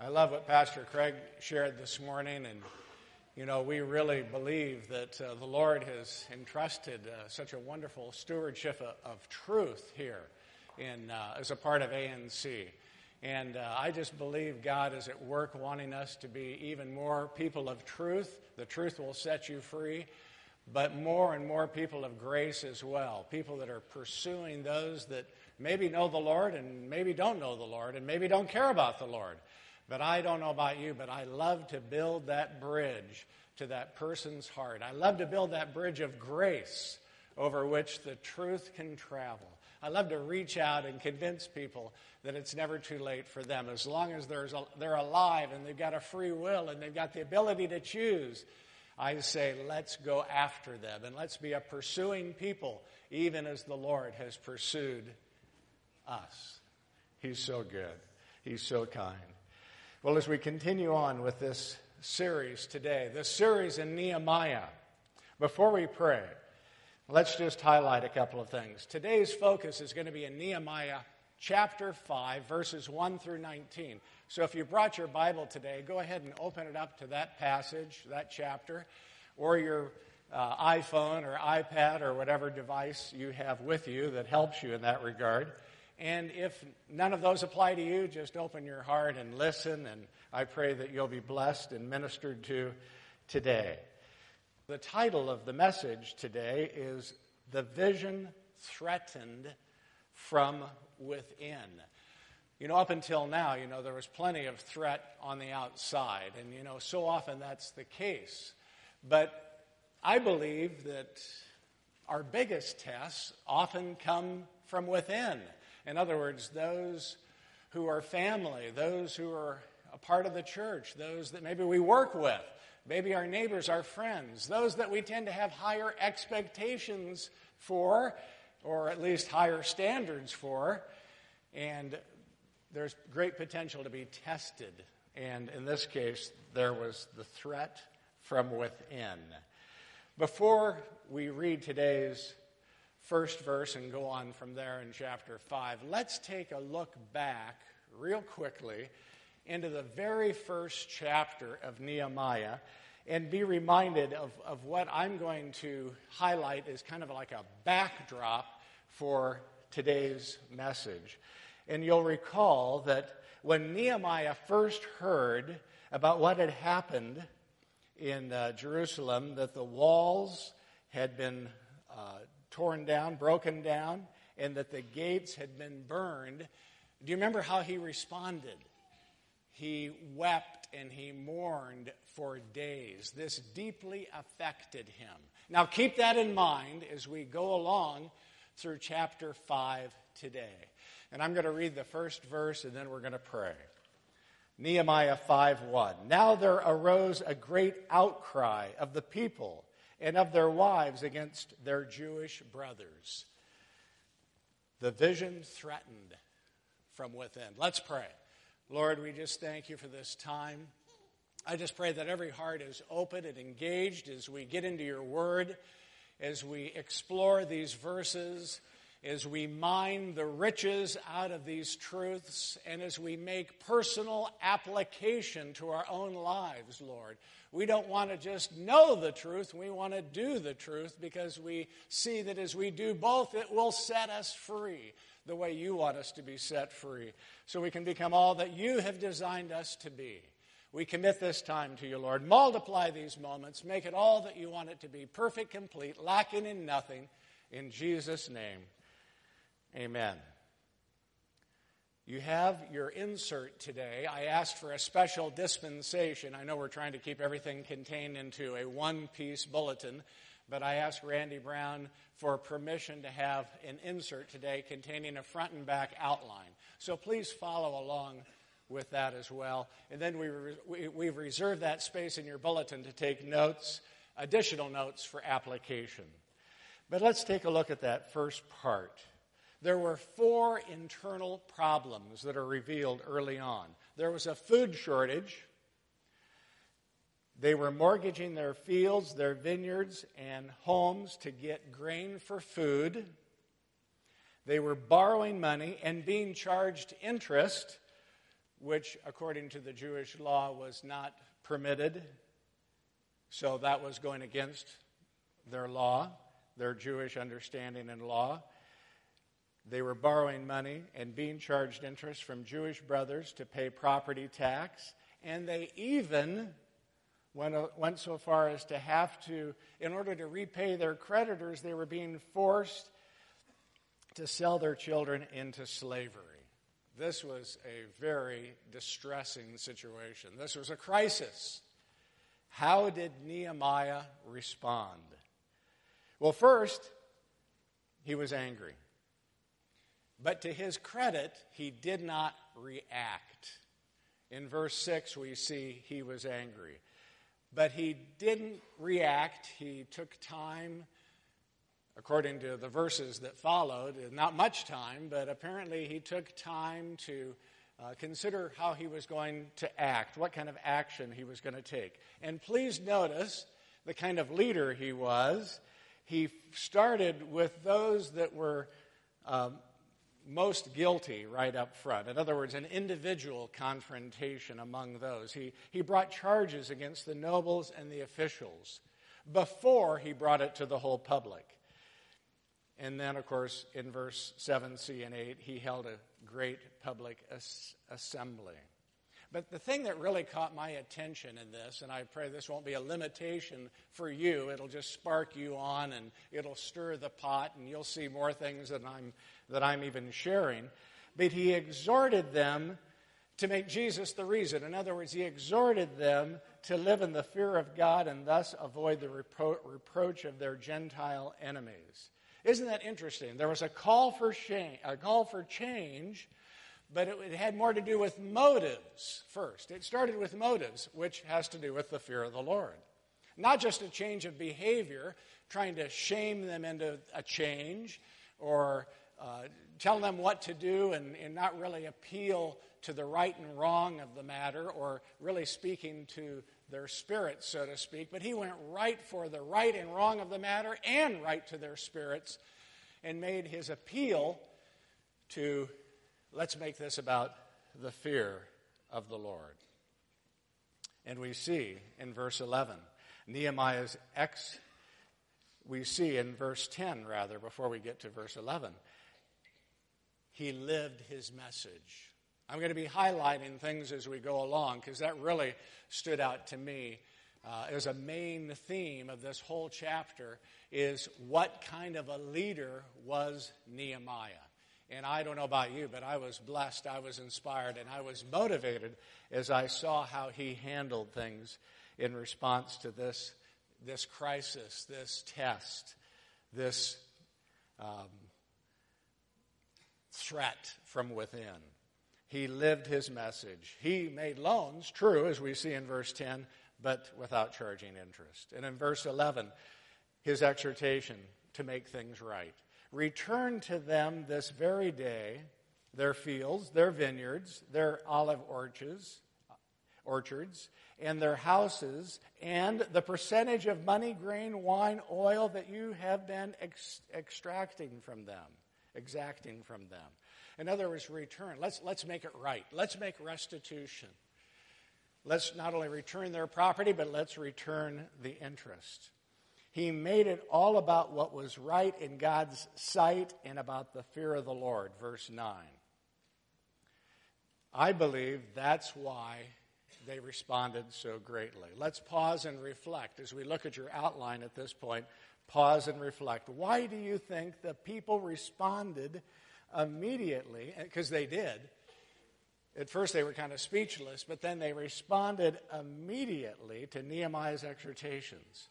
I love what Pastor Craig shared this morning, and you know, we really believe that uh, the Lord has entrusted uh, such a wonderful stewardship of, of truth here in, uh, as a part of ANC. And uh, I just believe God is at work wanting us to be even more people of truth. The truth will set you free, but more and more people of grace as well. People that are pursuing those that maybe know the Lord and maybe don't know the Lord and maybe don't care about the Lord. But I don't know about you, but I love to build that bridge to that person's heart. I love to build that bridge of grace over which the truth can travel. I love to reach out and convince people that it's never too late for them. As long as a, they're alive and they've got a free will and they've got the ability to choose, I say, let's go after them and let's be a pursuing people, even as the Lord has pursued us. He's so good. He's so kind. Well, as we continue on with this series today, this series in Nehemiah, before we pray, let's just highlight a couple of things. Today's focus is going to be in Nehemiah chapter 5, verses 1 through 19. So if you brought your Bible today, go ahead and open it up to that passage, that chapter, or your uh, iPhone or iPad or whatever device you have with you that helps you in that regard. And if none of those apply to you, just open your heart and listen, and I pray that you'll be blessed and ministered to today. The title of the message today is The Vision Threatened from Within. You know, up until now, you know, there was plenty of threat on the outside, and, you know, so often that's the case. But I believe that our biggest tests often come from within. In other words, those who are family, those who are a part of the church, those that maybe we work with, maybe our neighbors, our friends, those that we tend to have higher expectations for, or at least higher standards for, and there's great potential to be tested. And in this case, there was the threat from within. Before we read today's first verse and go on from there in chapter 5, let's take a look back real quickly into the very first chapter of Nehemiah and be reminded of, of what I'm going to highlight as kind of like a backdrop for today's message. And you'll recall that when Nehemiah first heard about what had happened in uh, Jerusalem, that the walls had been uh, torn down, broken down, and that the gates had been burned, do you remember how he responded? He wept and he mourned for days. This deeply affected him. Now, keep that in mind as we go along through chapter 5 today. And I'm going to read the first verse and then we're going to pray. Nehemiah 5:1 Now there arose a great outcry of the people and of their wives against their Jewish brothers. The vision threatened from within. Let's pray. Lord, we just thank you for this time. I just pray that every heart is open and engaged as we get into your word, as we explore these verses, as we mine the riches out of these truths, and as we make personal application to our own lives, Lord. We don't want to just know the truth, we want to do the truth because we see that as we do both, it will set us free the way you want us to be set free, so we can become all that you have designed us to be. We commit this time to you, Lord. Multiply these moments, make it all that you want it to be perfect, complete, lacking in nothing. In Jesus' name, amen. You have your insert today. I asked for a special dispensation. I know we're trying to keep everything contained into a one piece bulletin, but I asked Randy Brown for permission to have an insert today containing a front and back outline. So please follow along with that as well. And then we, we, we've reserved that space in your bulletin to take notes, additional notes for application. But let's take a look at that first part there were four internal problems that are revealed early on. There was a food shortage. They were mortgaging their fields, their vineyards, and homes to get grain for food. They were borrowing money and being charged interest which, according to the Jewish law, was not permitted. So that was going against their law, their Jewish understanding and law. They were borrowing money and being charged interest from Jewish brothers to pay property tax. And they even went, uh, went so far as to have to, in order to repay their creditors, they were being forced to sell their children into slavery. This was a very distressing situation. This was a crisis. How did Nehemiah respond? Well, first, he was angry. But to his credit, he did not react. In verse 6, we see he was angry. But he didn't react. He took time, according to the verses that followed, not much time, but apparently he took time to uh, consider how he was going to act, what kind of action he was going to take. And please notice the kind of leader he was. He started with those that were um, most guilty right up front. In other words, an individual confrontation among those. He, he brought charges against the nobles and the officials before he brought it to the whole public. And then, of course, in verse 7c and 8, he held a great public as- assembly. But the thing that really caught my attention in this, and I pray this won't be a limitation for you, it'll just spark you on and it'll stir the pot, and you'll see more things that I'm, that I'm even sharing. But he exhorted them to make Jesus the reason. In other words, he exhorted them to live in the fear of God and thus avoid the repro- reproach of their Gentile enemies. Isn't that interesting? There was a call for, shame, a call for change but it, it had more to do with motives first. It started with motives, which has to do with the fear of the Lord. Not just a change of behavior, trying to shame them into a change or uh, tell them what to do and, and not really appeal to the right and wrong of the matter or really speaking to their spirits, so to speak. But he went right for the right and wrong of the matter and right to their spirits and made his appeal to let's make this about the fear of the Lord. And we see in verse 11, Nehemiah's ex, we see in verse 10, rather, before we get to verse 11, he lived his message. I'm going to be highlighting things as we go along because that really stood out to me uh, as a main theme of this whole chapter is what kind of a leader was Nehemiah. And I don't know about you, but I was blessed, I was inspired, and I was motivated as I saw how he handled things in response to this, this crisis, this test, this um, threat from within. He lived his message. He made loans, true, as we see in verse 10, but without charging interest. And in verse 11, his exhortation to make things right. Return to them this very day their fields, their vineyards, their olive orchards, orchards, and their houses, and the percentage of money, grain, wine, oil that you have been ex- extracting from them, exacting from them. In other words, return. Let's, let's make it right. Let's make restitution. Let's not only return their property, but let's return the interest. He made it all about what was right in God's sight and about the fear of the Lord. Verse 9. I believe that's why they responded so greatly. Let's pause and reflect as we look at your outline at this point. Pause and reflect. Why do you think the people responded immediately? Eh, because they did. At first, they were kind of speechless, but then they responded immediately to Nehemiah's exhortations.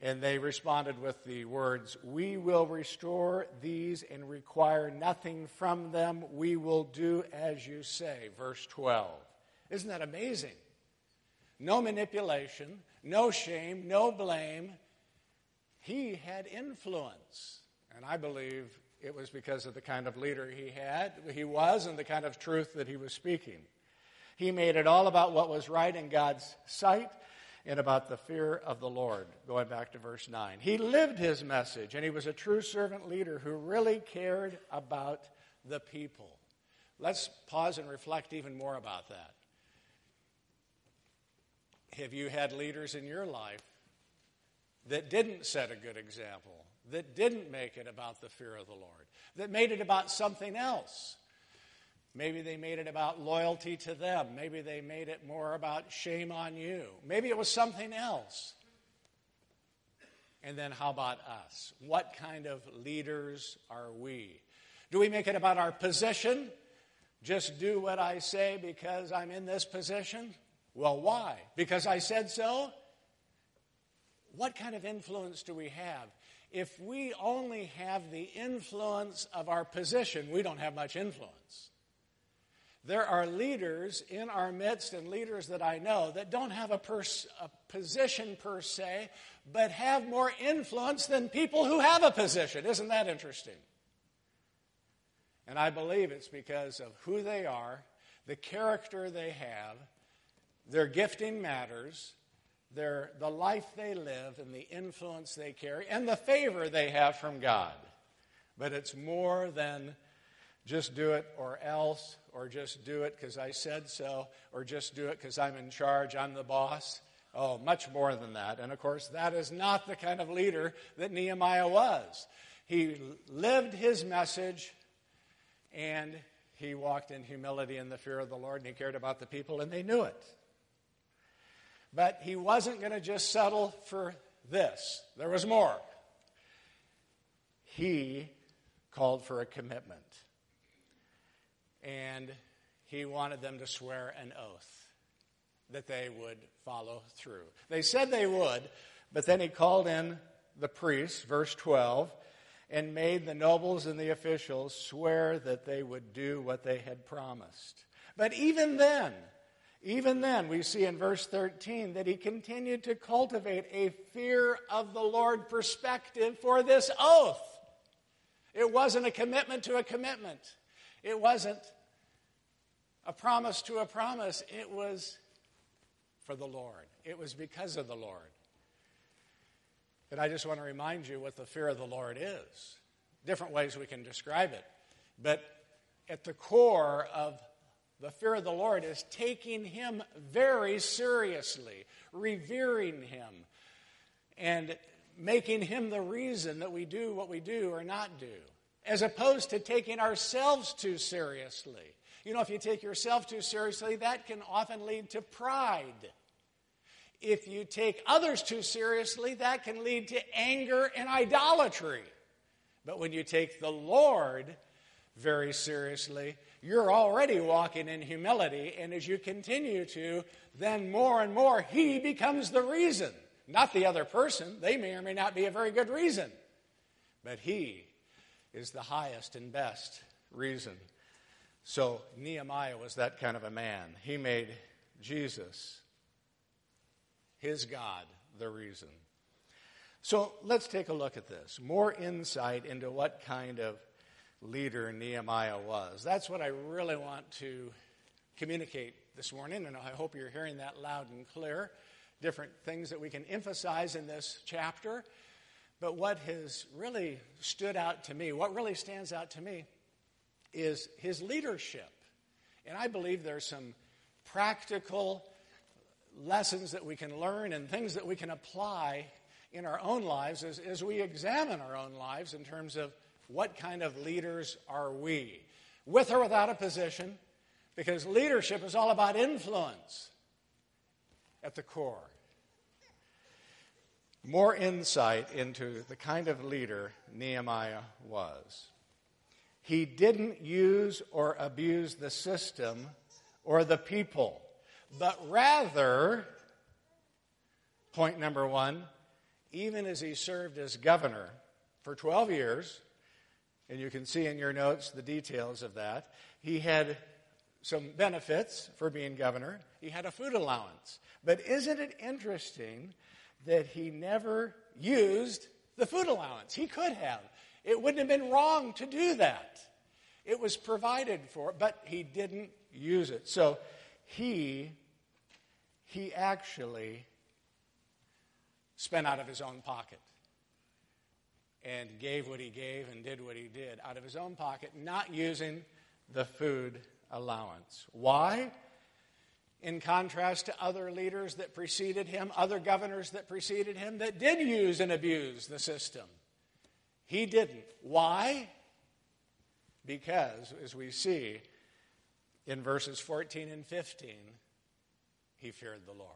And they responded with the words, We will restore these and require nothing from them. We will do as you say. Verse 12. Isn't that amazing? No manipulation, no shame, no blame. He had influence. And I believe it was because of the kind of leader he had, he was, and the kind of truth that he was speaking. He made it all about what was right in God's sight and about the fear of the Lord, going back to verse 9. He lived his message, and he was a true servant leader who really cared about the people. Let's pause and reflect even more about that. Have you had leaders in your life that didn't set a good example, that didn't make it about the fear of the Lord, that made it about something else? Maybe they made it about loyalty to them. Maybe they made it more about shame on you. Maybe it was something else. And then how about us? What kind of leaders are we? Do we make it about our position? Just do what I say because I'm in this position? Well, why? Because I said so? What kind of influence do we have? If we only have the influence of our position, we don't have much influence. There are leaders in our midst and leaders that I know that don't have a, pers- a, position per se, but have more influence than people who have a position. Isn't that interesting? And I believe it's because of who they are, the character they have, their gifting matters, their, the life they live, and the influence they carry, and the favor they have from God. But it's more than just do it or else, or just do it because I said so, or just do it because I'm in charge, I'm the boss. Oh, much more than that. And of course, that is not the kind of leader that Nehemiah was. He lived his message and he walked in humility and the fear of the Lord and he cared about the people and they knew it. But he wasn't going to just settle for this, there was more. He called for a commitment and he wanted them to swear an oath that they would follow through. They said they would, but then he called in the priests, verse 12, and made the nobles and the officials swear that they would do what they had promised. But even then, even then, we see in verse 13 that he continued to cultivate a fear of the Lord perspective for this oath. It wasn't a commitment to a commitment. It wasn't a promise to a promise. It was for the Lord, it was because of the Lord. And I just want to remind you what the fear of the Lord is. Different ways we can describe it. But at the core of the fear of the Lord is taking Him very seriously, revering Him, and making Him the reason that we do what we do or not do, as opposed to taking ourselves too seriously you know, if you take yourself too seriously, that can often lead to pride. If you take others too seriously, that can lead to anger and idolatry. But when you take the Lord very seriously, you're already walking in humility. And as you continue to, then more and more, He becomes the reason. Not the other person. They may or may not be a very good reason. But He is the highest and best reason. So Nehemiah was that kind of a man. He made Jesus, his God, the reason. So let's take a look at this. More insight into what kind of leader Nehemiah was. That's what I really want to communicate this morning, and I hope you're hearing that loud and clear. Different things that we can emphasize in this chapter. But what has really stood out to me, what really stands out to me, is his leadership. And I believe there's some practical lessons that we can learn and things that we can apply in our own lives as, as we examine our own lives in terms of what kind of leaders are we, with or without a position, because leadership is all about influence at the core. More insight into the kind of leader Nehemiah was. He didn't use or abuse the system or the people, but rather, point number one, even as he served as governor for 12 years, and you can see in your notes the details of that, he had some benefits for being governor. He had a food allowance. But isn't it interesting that he never used the food allowance? He could have. It wouldn't have been wrong to do that. It was provided for, but he didn't use it. So he he actually spent out of his own pocket and gave what he gave and did what he did out of his own pocket, not using the food allowance. Why? In contrast to other leaders that preceded him, other governors that preceded him that did use and abuse the system. He didn't. Why? Because, as we see in verses 14 and 15, he feared the Lord.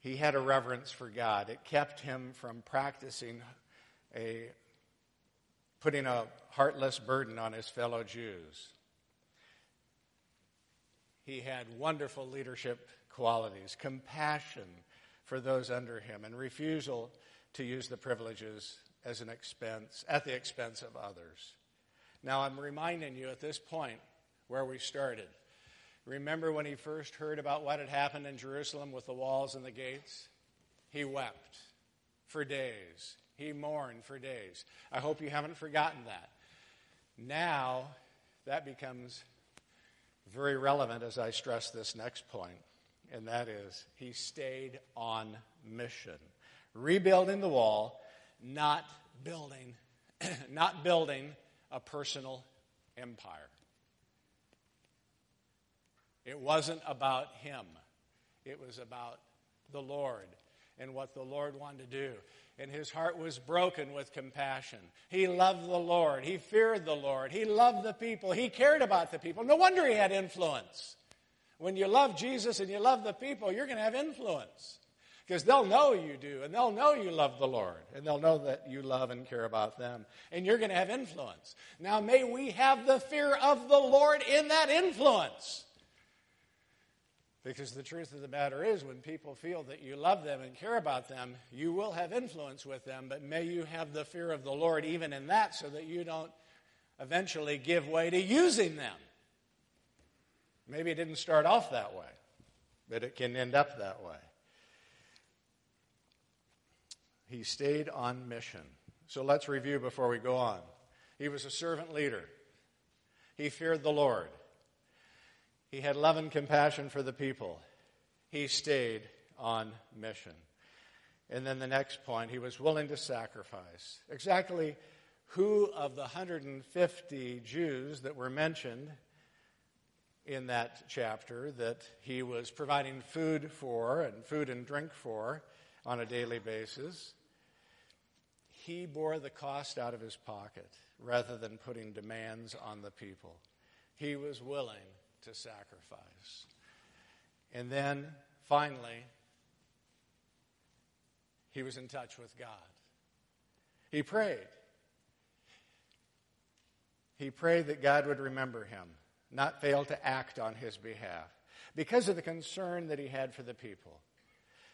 He had a reverence for God. It kept him from practicing a putting a heartless burden on his fellow Jews. He had wonderful leadership qualities, compassion for those under him, and refusal to use the privileges as an expense at the expense of others. Now I'm reminding you at this point where we started. Remember when he first heard about what had happened in Jerusalem with the walls and the gates? He wept for days. He mourned for days. I hope you haven't forgotten that. Now, that becomes very relevant as I stress this next point, and that is he stayed on mission. Rebuilding the wall, not building, not building a personal empire. It wasn't about him. It was about the Lord and what the Lord wanted to do and his heart was broken with compassion. He loved the Lord. He feared the Lord. He loved the people. He cared about the people. No wonder he had influence. When you love Jesus and you love the people, you're going to have influence. Because they'll know you do, and they'll know you love the Lord, and they'll know that you love and care about them, and you're going to have influence. Now, may we have the fear of the Lord in that influence. Because the truth of the matter is, when people feel that you love them and care about them, you will have influence with them, but may you have the fear of the Lord even in that so that you don't eventually give way to using them. Maybe it didn't start off that way, but it can end up that way. He stayed on mission. So let's review before we go on. He was a servant leader, he feared the Lord. He had love and compassion for the people. He stayed on mission. And then the next point, he was willing to sacrifice. Exactly who of the 150 Jews that were mentioned in that chapter that he was providing food for and food and drink for on a daily basis, he bore the cost out of his pocket rather than putting demands on the people. He was willing to sacrifice. And then finally, he was in touch with God. He prayed. He prayed that God would remember him, not fail to act on his behalf, because of the concern that he had for the people.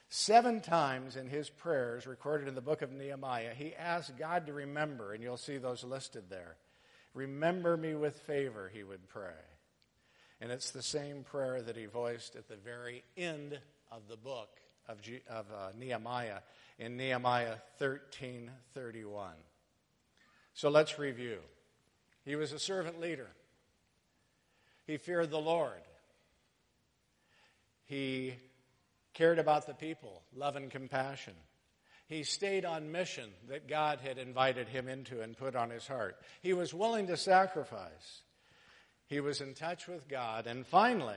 Seven times in his prayers, recorded in the book of Nehemiah, he asked God to remember, and you'll see those listed there. Remember me with favor, he would pray. And it's the same prayer that he voiced at the very end of the book of, G- of uh, Nehemiah in Nehemiah 13:31. So let's review. He was a servant leader. He feared the Lord. He cared about the people, love and compassion. He stayed on mission that God had invited him into and put on his heart. He was willing to sacrifice. He was in touch with God. And finally,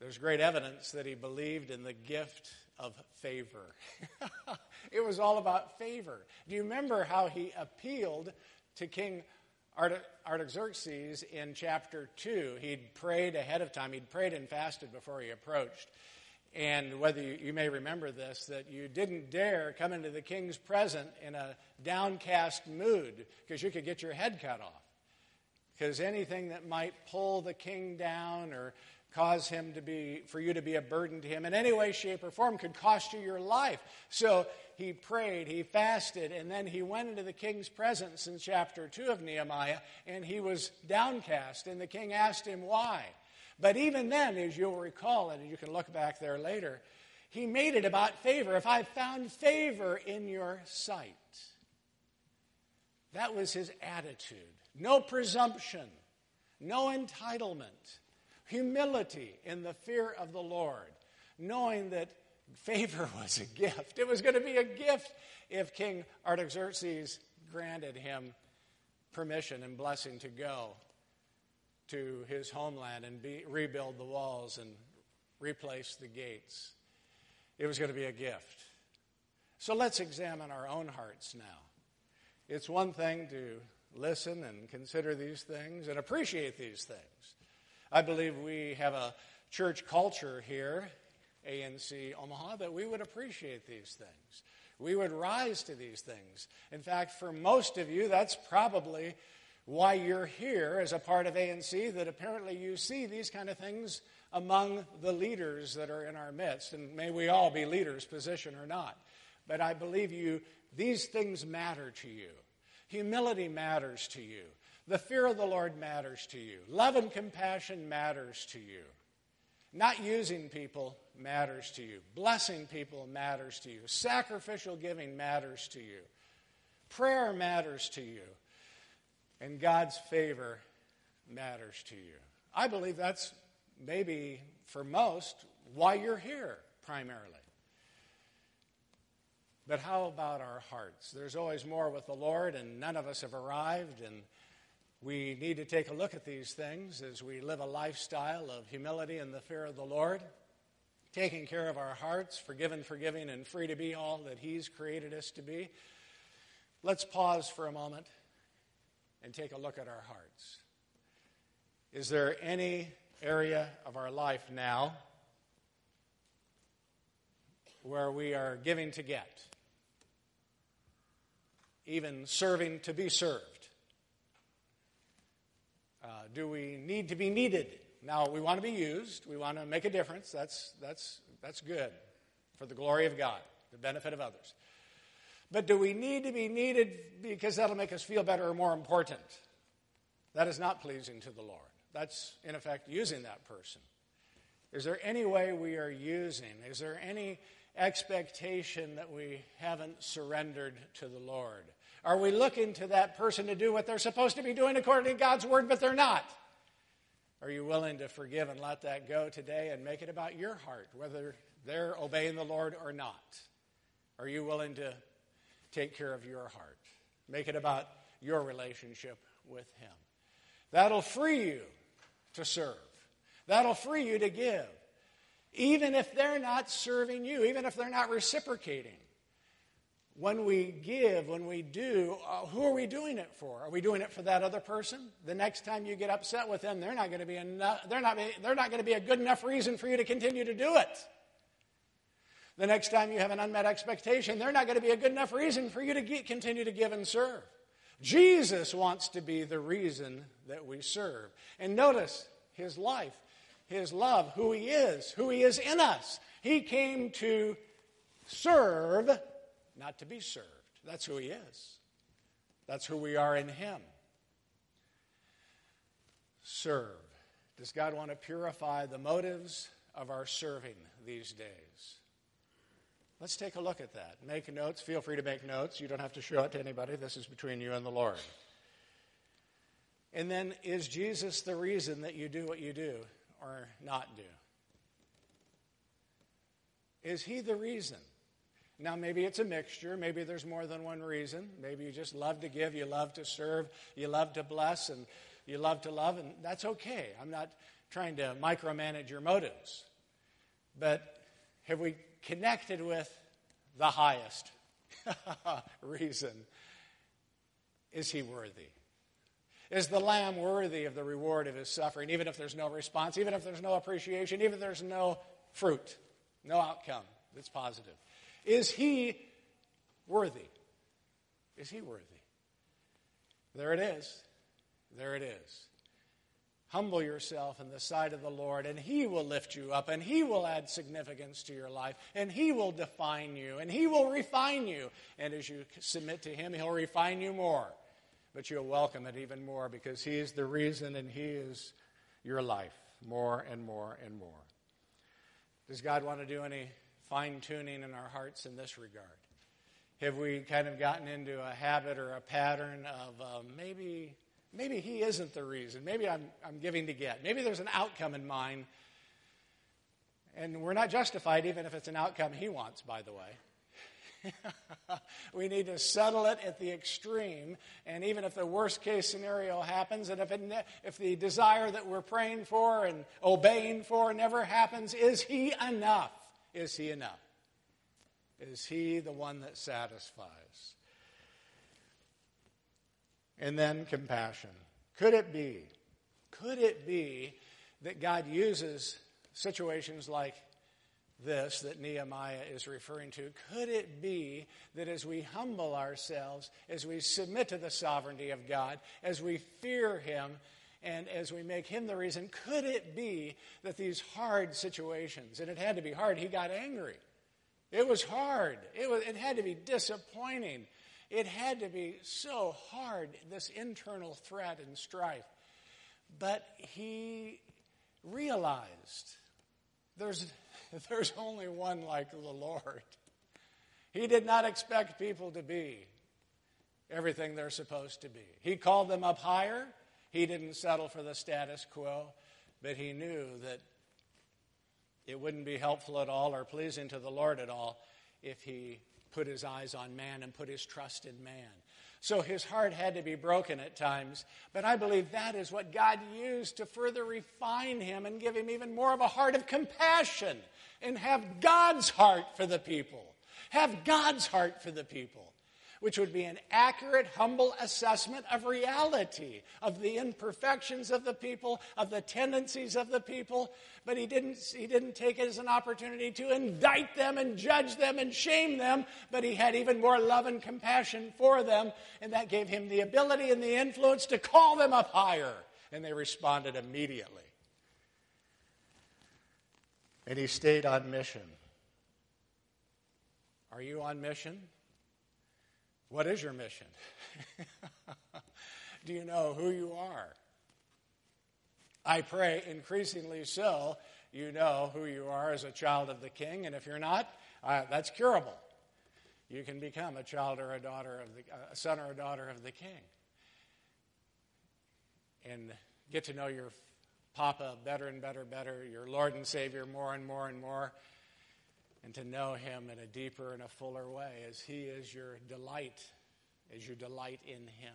there's great evidence that he believed in the gift of favor. it was all about favor. Do you remember how he appealed to King Artaxerxes in chapter 2? He'd prayed ahead of time, he'd prayed and fasted before he approached. And whether you, you, may remember this, that you didn't dare come into the king's presence in a downcast mood because you could get your head cut off because anything that might pull the king down or cause him to be for you to be a burden to him in any way shape or form could cost you your life. So he prayed he fasted and then he went into the king's presence in chapter 2 of nehemiah and he was downcast and the king asked him why. But even then as you'll recall and you can look back there later he made it about favor. If i found favor in your sight that was his attitude. No presumption, no entitlement, humility in the fear of the Lord, knowing that favor was a gift. It was going to be a gift if King Artaxerxes granted him permission and blessing to go to his homeland and be, rebuild the walls and replace the gates. It was going to be a gift. So let's examine our own hearts now. It's one thing to listen and consider these things and appreciate these things. I believe we have a church culture here, ANC Omaha, that we would appreciate these things. We would rise to these things. In fact, for most of you, that's probably why you're here as a part of ANC, that apparently you see these kind of things among the leaders that are in our midst. And may we all be leaders, position or not. But I believe you, these things matter to you. Humility matters to you. The fear of the Lord matters to you. Love and compassion matters to you. Not using people matters to you. Blessing people matters to you. Sacrificial giving matters to you. Prayer matters to you. And God's favor matters to you. I believe that's maybe for most why you're here primarily. But how about our hearts? There's always more with the Lord, and none of us have arrived, and we need to take a look at these things as we live a lifestyle of humility and the fear of the Lord, taking care of our hearts, forgiven, forgiving, and free to be all that He's created us to be. Let's pause for a moment and take a look at our hearts. Is there any area of our life now where we are giving to get? even serving to be served? Uh, do we need to be needed? Now, we want to be used. We want to make a difference. That's, that's, that's good for the glory of God, the benefit of others. But do we need to be needed because that'll make us feel better or more important? That is not pleasing to the Lord. That's, in effect, using that person. Is there any way we are using? Is there any expectation that we haven't surrendered to the Lord? Are we looking to that person to do what they're supposed to be doing according to God's word, but they're not? Are you willing to forgive and let that go today and make it about your heart, whether they're obeying the Lord or not? Are you willing to take care of your heart? Make it about your relationship with Him. That'll free you to serve, that'll free you to give, even if they're not serving you, even if they're not reciprocating when we give, when we do, uh, who are we doing it for? Are we doing it for that other person? The next time you get upset with them, they're not going to be enough, they're not, they're not going to be a good enough reason for you to continue to do it. The next time you have an unmet expectation, they're not going to be a good enough reason for you to get, continue to give and serve. Jesus wants to be the reason that we serve. And notice his life, his love, who he is, who he is in us. He came to serve not to be served. That's who He is, that's who we are in Him. Serve. Does God want to purify the motives of our serving these days? Let's take a look at that. Make notes. Feel free to make notes. You don't have to show it to anybody. This is between you and the Lord. And then, is Jesus the reason that you do what you do or not do? Is he the reason? Now, maybe it's a mixture. Maybe there's more than one reason. Maybe you just love to give, you love to serve, you love to bless, and you love to love, and that's okay. I'm not trying to micromanage your motives. But have we connected with the highest reason? Is he worthy? Is the lamb worthy of the reward of his suffering, even if there's no response, even if there's no appreciation, even if there's no fruit, no outcome that's positive? Is he worthy? Is he worthy? There it is. There it is. Humble yourself in the sight of the Lord, and He will lift you up, and He will add significance to your life, and He will define you, and He will refine you. And as you submit to Him, He'll refine you more. But you'll welcome it even more because He is the reason, and He is your life more and more and more. Does God want to do any fine tuning in our hearts in this regard? Have we kind of gotten into a habit or a pattern of uh, maybe, maybe he isn't the reason? Maybe I'm, I'm giving to get. Maybe there's an outcome in mind. And we're not justified even if it's an outcome he wants, by the way. we need to settle it at the extreme. And even if the worst case scenario happens, and if, it ne- if the desire that we're praying for and obeying for never happens, is He enough? Is He enough? Is He the one that satisfies? And then compassion. Could it be? Could it be that God uses situations like this that Nehemiah is referring to? Could it be that as we humble ourselves, as we submit to the sovereignty of God, as we fear Him, and as we make Him the reason, could it be that these hard situations, and it had to be hard, He got angry. It was hard. It, was, it had to be disappointing. It had to be so hard, this internal threat and strife. But he realized there's, there's only one like the Lord. He did not expect people to be everything they're supposed to be. He called them up higher. He didn't settle for the status quo, but he knew that it wouldn't be helpful at all or pleasing to the Lord at all if he put his eyes on man and put his trust in man. So his heart had to be broken at times. But I believe that is what God used to further refine him and give him even more of a heart of compassion and have God's heart for the people. Have God's heart for the people which would be an accurate, humble assessment of reality, of the imperfections of the people, of the tendencies of the people. But he didn't, he didn't take it as an opportunity to indict them and judge them and shame them, but he had even more love and compassion for them, and that gave him the ability and the influence to call them up higher. And they responded immediately. And he stayed on mission. Are you on mission? What is your mission? Do you know who you are? I pray increasingly so you know who you are as a child of the king, and if you're not, uh, that's curable. You can become a child or a daughter of the, a son or a daughter of the king. And get to know your Papa better and better, better, your Lord and Savior more and more and more and to know Him in a deeper and a fuller way as He is your delight, as your delight in Him.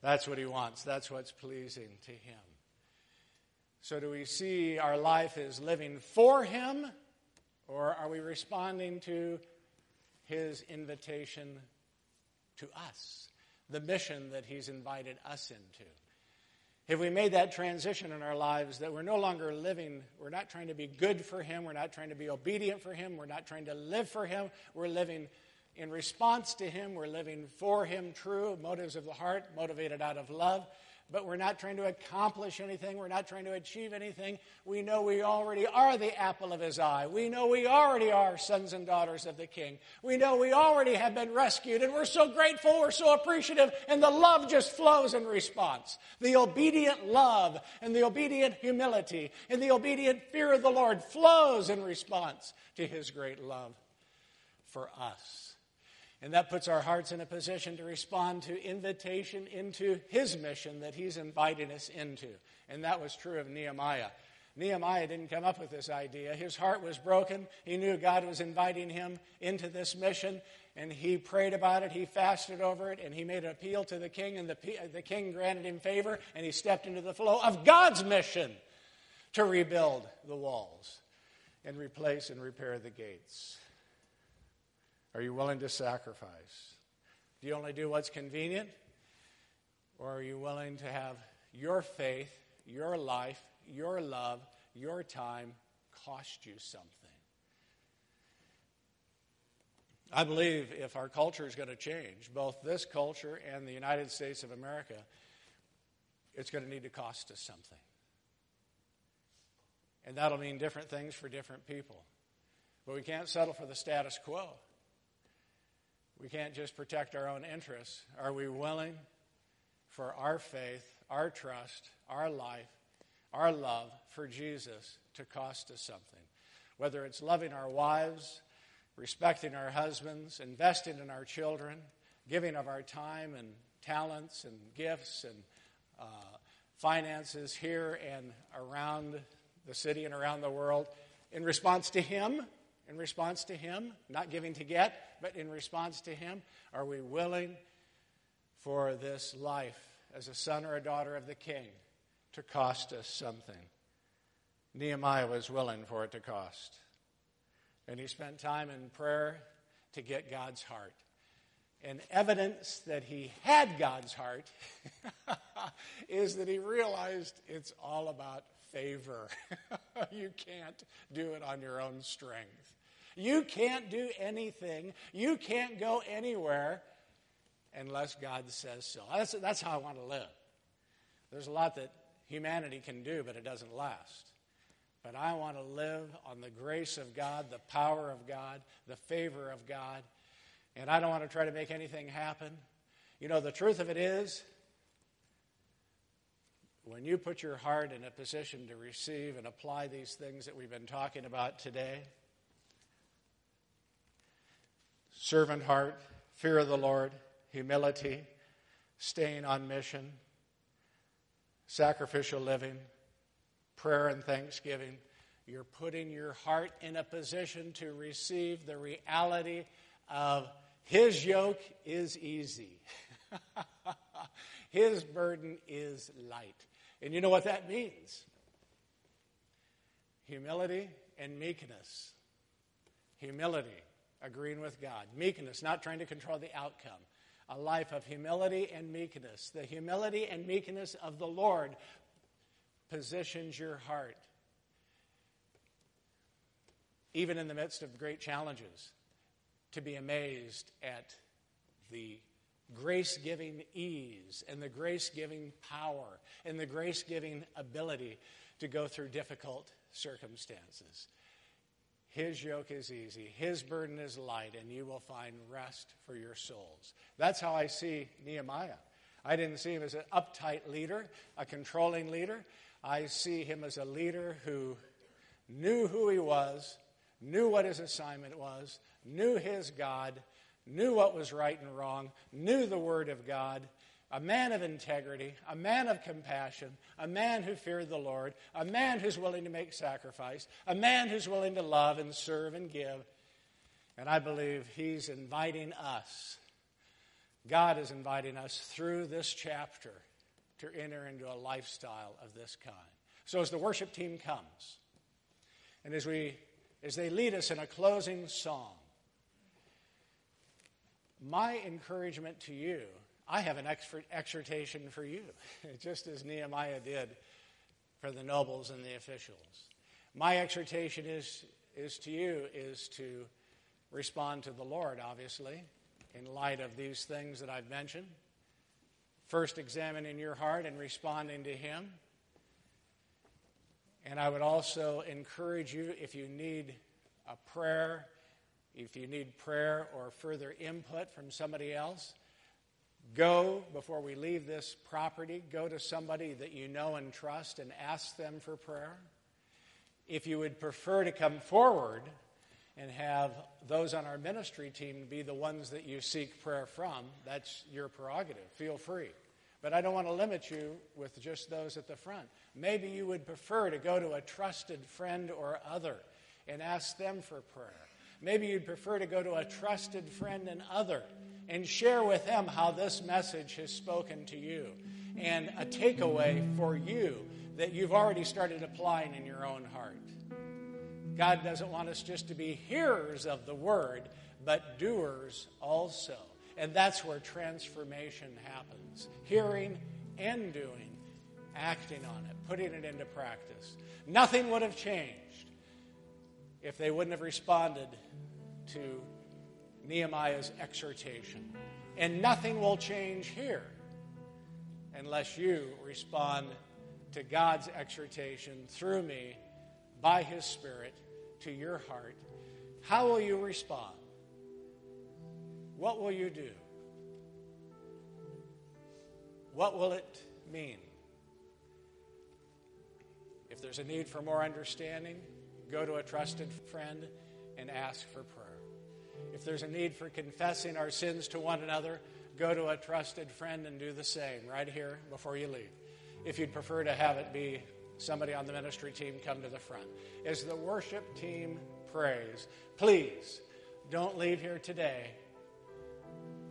That's what He wants. That's what's pleasing to Him. So, do we see our life as living for Him, or are we responding to His invitation to us, the mission that He's invited us into? Have we made that transition in our lives that we're no longer living, we're not trying to be good for Him, we're not trying to be obedient for Him, we're not trying to live for Him, we're living in response to Him, we're living for Him, true, motives of the heart, motivated out of love, but we're not trying to accomplish anything. We're not trying to achieve anything. We know we already are the apple of his eye. We know we already are sons and daughters of the king. We know we already have been rescued, and we're so grateful, we're so appreciative, and the love just flows in response. The obedient love and the obedient humility and the obedient fear of the Lord flows in response to his great love for us. And that puts our hearts in a position to respond to invitation into his mission that he's inviting us into. And that was true of Nehemiah. Nehemiah didn't come up with this idea. His heart was broken. He knew God was inviting him into this mission, and he prayed about it. He fasted over it, and he made an appeal to the king, and the, the king granted him favor, and he stepped into the flow of God's mission to rebuild the walls and replace and repair the gates. Are you willing to sacrifice? Do you only do what's convenient? Or are you willing to have your faith, your life, your love, your time cost you something? I believe if our culture is going to change, both this culture and the United States of America, it's going to need to cost us something. And that'll mean different things for different people. But we can't settle for the status quo. We can't just protect our own interests. Are we willing for our faith, our trust, our life, our love for Jesus to cost us something? Whether it's loving our wives, respecting our husbands, investing in our children, giving of our time and talents and gifts and uh, finances here and around the city and around the world in response to Him in response to Him? Not giving to get, but in response to Him? Are we willing for this life as a son or a daughter of the King to cost us something? Nehemiah was willing for it to cost. And he spent time in prayer to get God's heart. And evidence that he had God's heart is that he realized it's all about favor. you can't do it on your own strength. You can't do anything. You can't go anywhere unless God says so. That's, that's how I want to live. There's a lot that humanity can do, but it doesn't last. But I want to live on the grace of God, the power of God, the favor of God. And I don't want to try to make anything happen. You know, the truth of it is, when you put your heart in a position to receive and apply these things that we've been talking about today servant heart, fear of the Lord, humility, staying on mission, sacrificial living, prayer and thanksgiving. You're putting your heart in a position to receive the reality of His yoke is easy, His burden is light. And you know what that means? Humility and meekness. Humility, agreeing with God. Meekness, not trying to control the outcome. A life of humility and meekness. The humility and meekness of the Lord positions your heart, even in the midst of great challenges, to be amazed at the grace giving ease and the grace giving power and the grace giving ability to go through difficult circumstances. His yoke is easy, His burden is light, and you will find rest for your souls. That's how I see Nehemiah. I didn't see him as an uptight leader, a controlling leader. I see him as a leader who knew who he was, knew what his assignment was, knew his God, knew what was right and wrong, knew the Word of God, a man of integrity, a man of compassion, a man who feared the Lord, a man who's willing to make sacrifice, a man who's willing to love and serve and give. And I believe he's inviting us, God is inviting us through this chapter to enter into a lifestyle of this kind. So as the worship team comes, and as we as they lead us in a closing song, my encouragement to you, I have an exhortation for you, just as Nehemiah did for the nobles and the officials. My exhortation is, is to you is to respond to the Lord, obviously, in light of these things that I've mentioned. First, examining your heart and responding to Him. And I would also encourage you if you need a prayer if you need prayer or further input from somebody else, go before we leave this property, go to somebody that you know and trust and ask them for prayer. If you would prefer to come forward and have those on our ministry team be the ones that you seek prayer from, that's your prerogative. Feel free. But I don't want to limit you with just those at the front. Maybe you would prefer to go to a trusted friend or other and ask them for prayer. Maybe you'd prefer to go to a trusted friend and other and share with them how this message has spoken to you and a takeaway for you that you've already started applying in your own heart. God doesn't want us just to be hearers of the word, but doers also. And that's where transformation happens hearing and doing, acting on it, putting it into practice. Nothing would have changed if they wouldn't have responded to Nehemiah's exhortation. And nothing will change here unless you respond to God's exhortation through me by His Spirit to your heart. How will you respond? What will you do? What will it mean? If there's a need for more understanding, go to a trusted friend and ask for prayer. If there's a need for confessing our sins to one another, go to a trusted friend and do the same right here before you leave. If you'd prefer to have it be somebody on the ministry team come to the front. As the worship team prays, please don't leave here today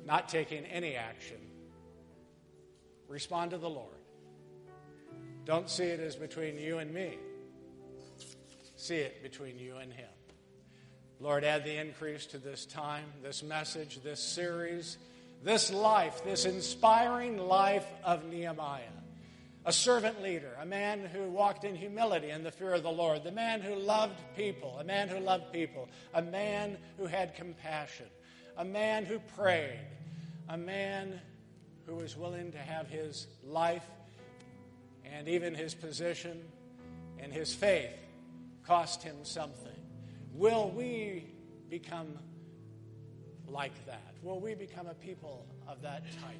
not taking any action. Respond to the Lord. Don't see it as between you and me. See it between you and Him. Lord, add the increase to this time, this message, this series, this life, this inspiring life of Nehemiah. A servant leader, a man who walked in humility and the fear of the Lord, the man who loved people, a man who loved people, a man who had compassion, a man who prayed, a man who was willing to have his life and even his position and his faith cost him something. Will we become like that? Will we become a people of that type?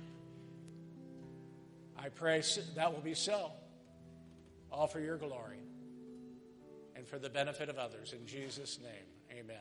I pray that will be so, all for your glory and for the benefit of others. In Jesus' name, amen.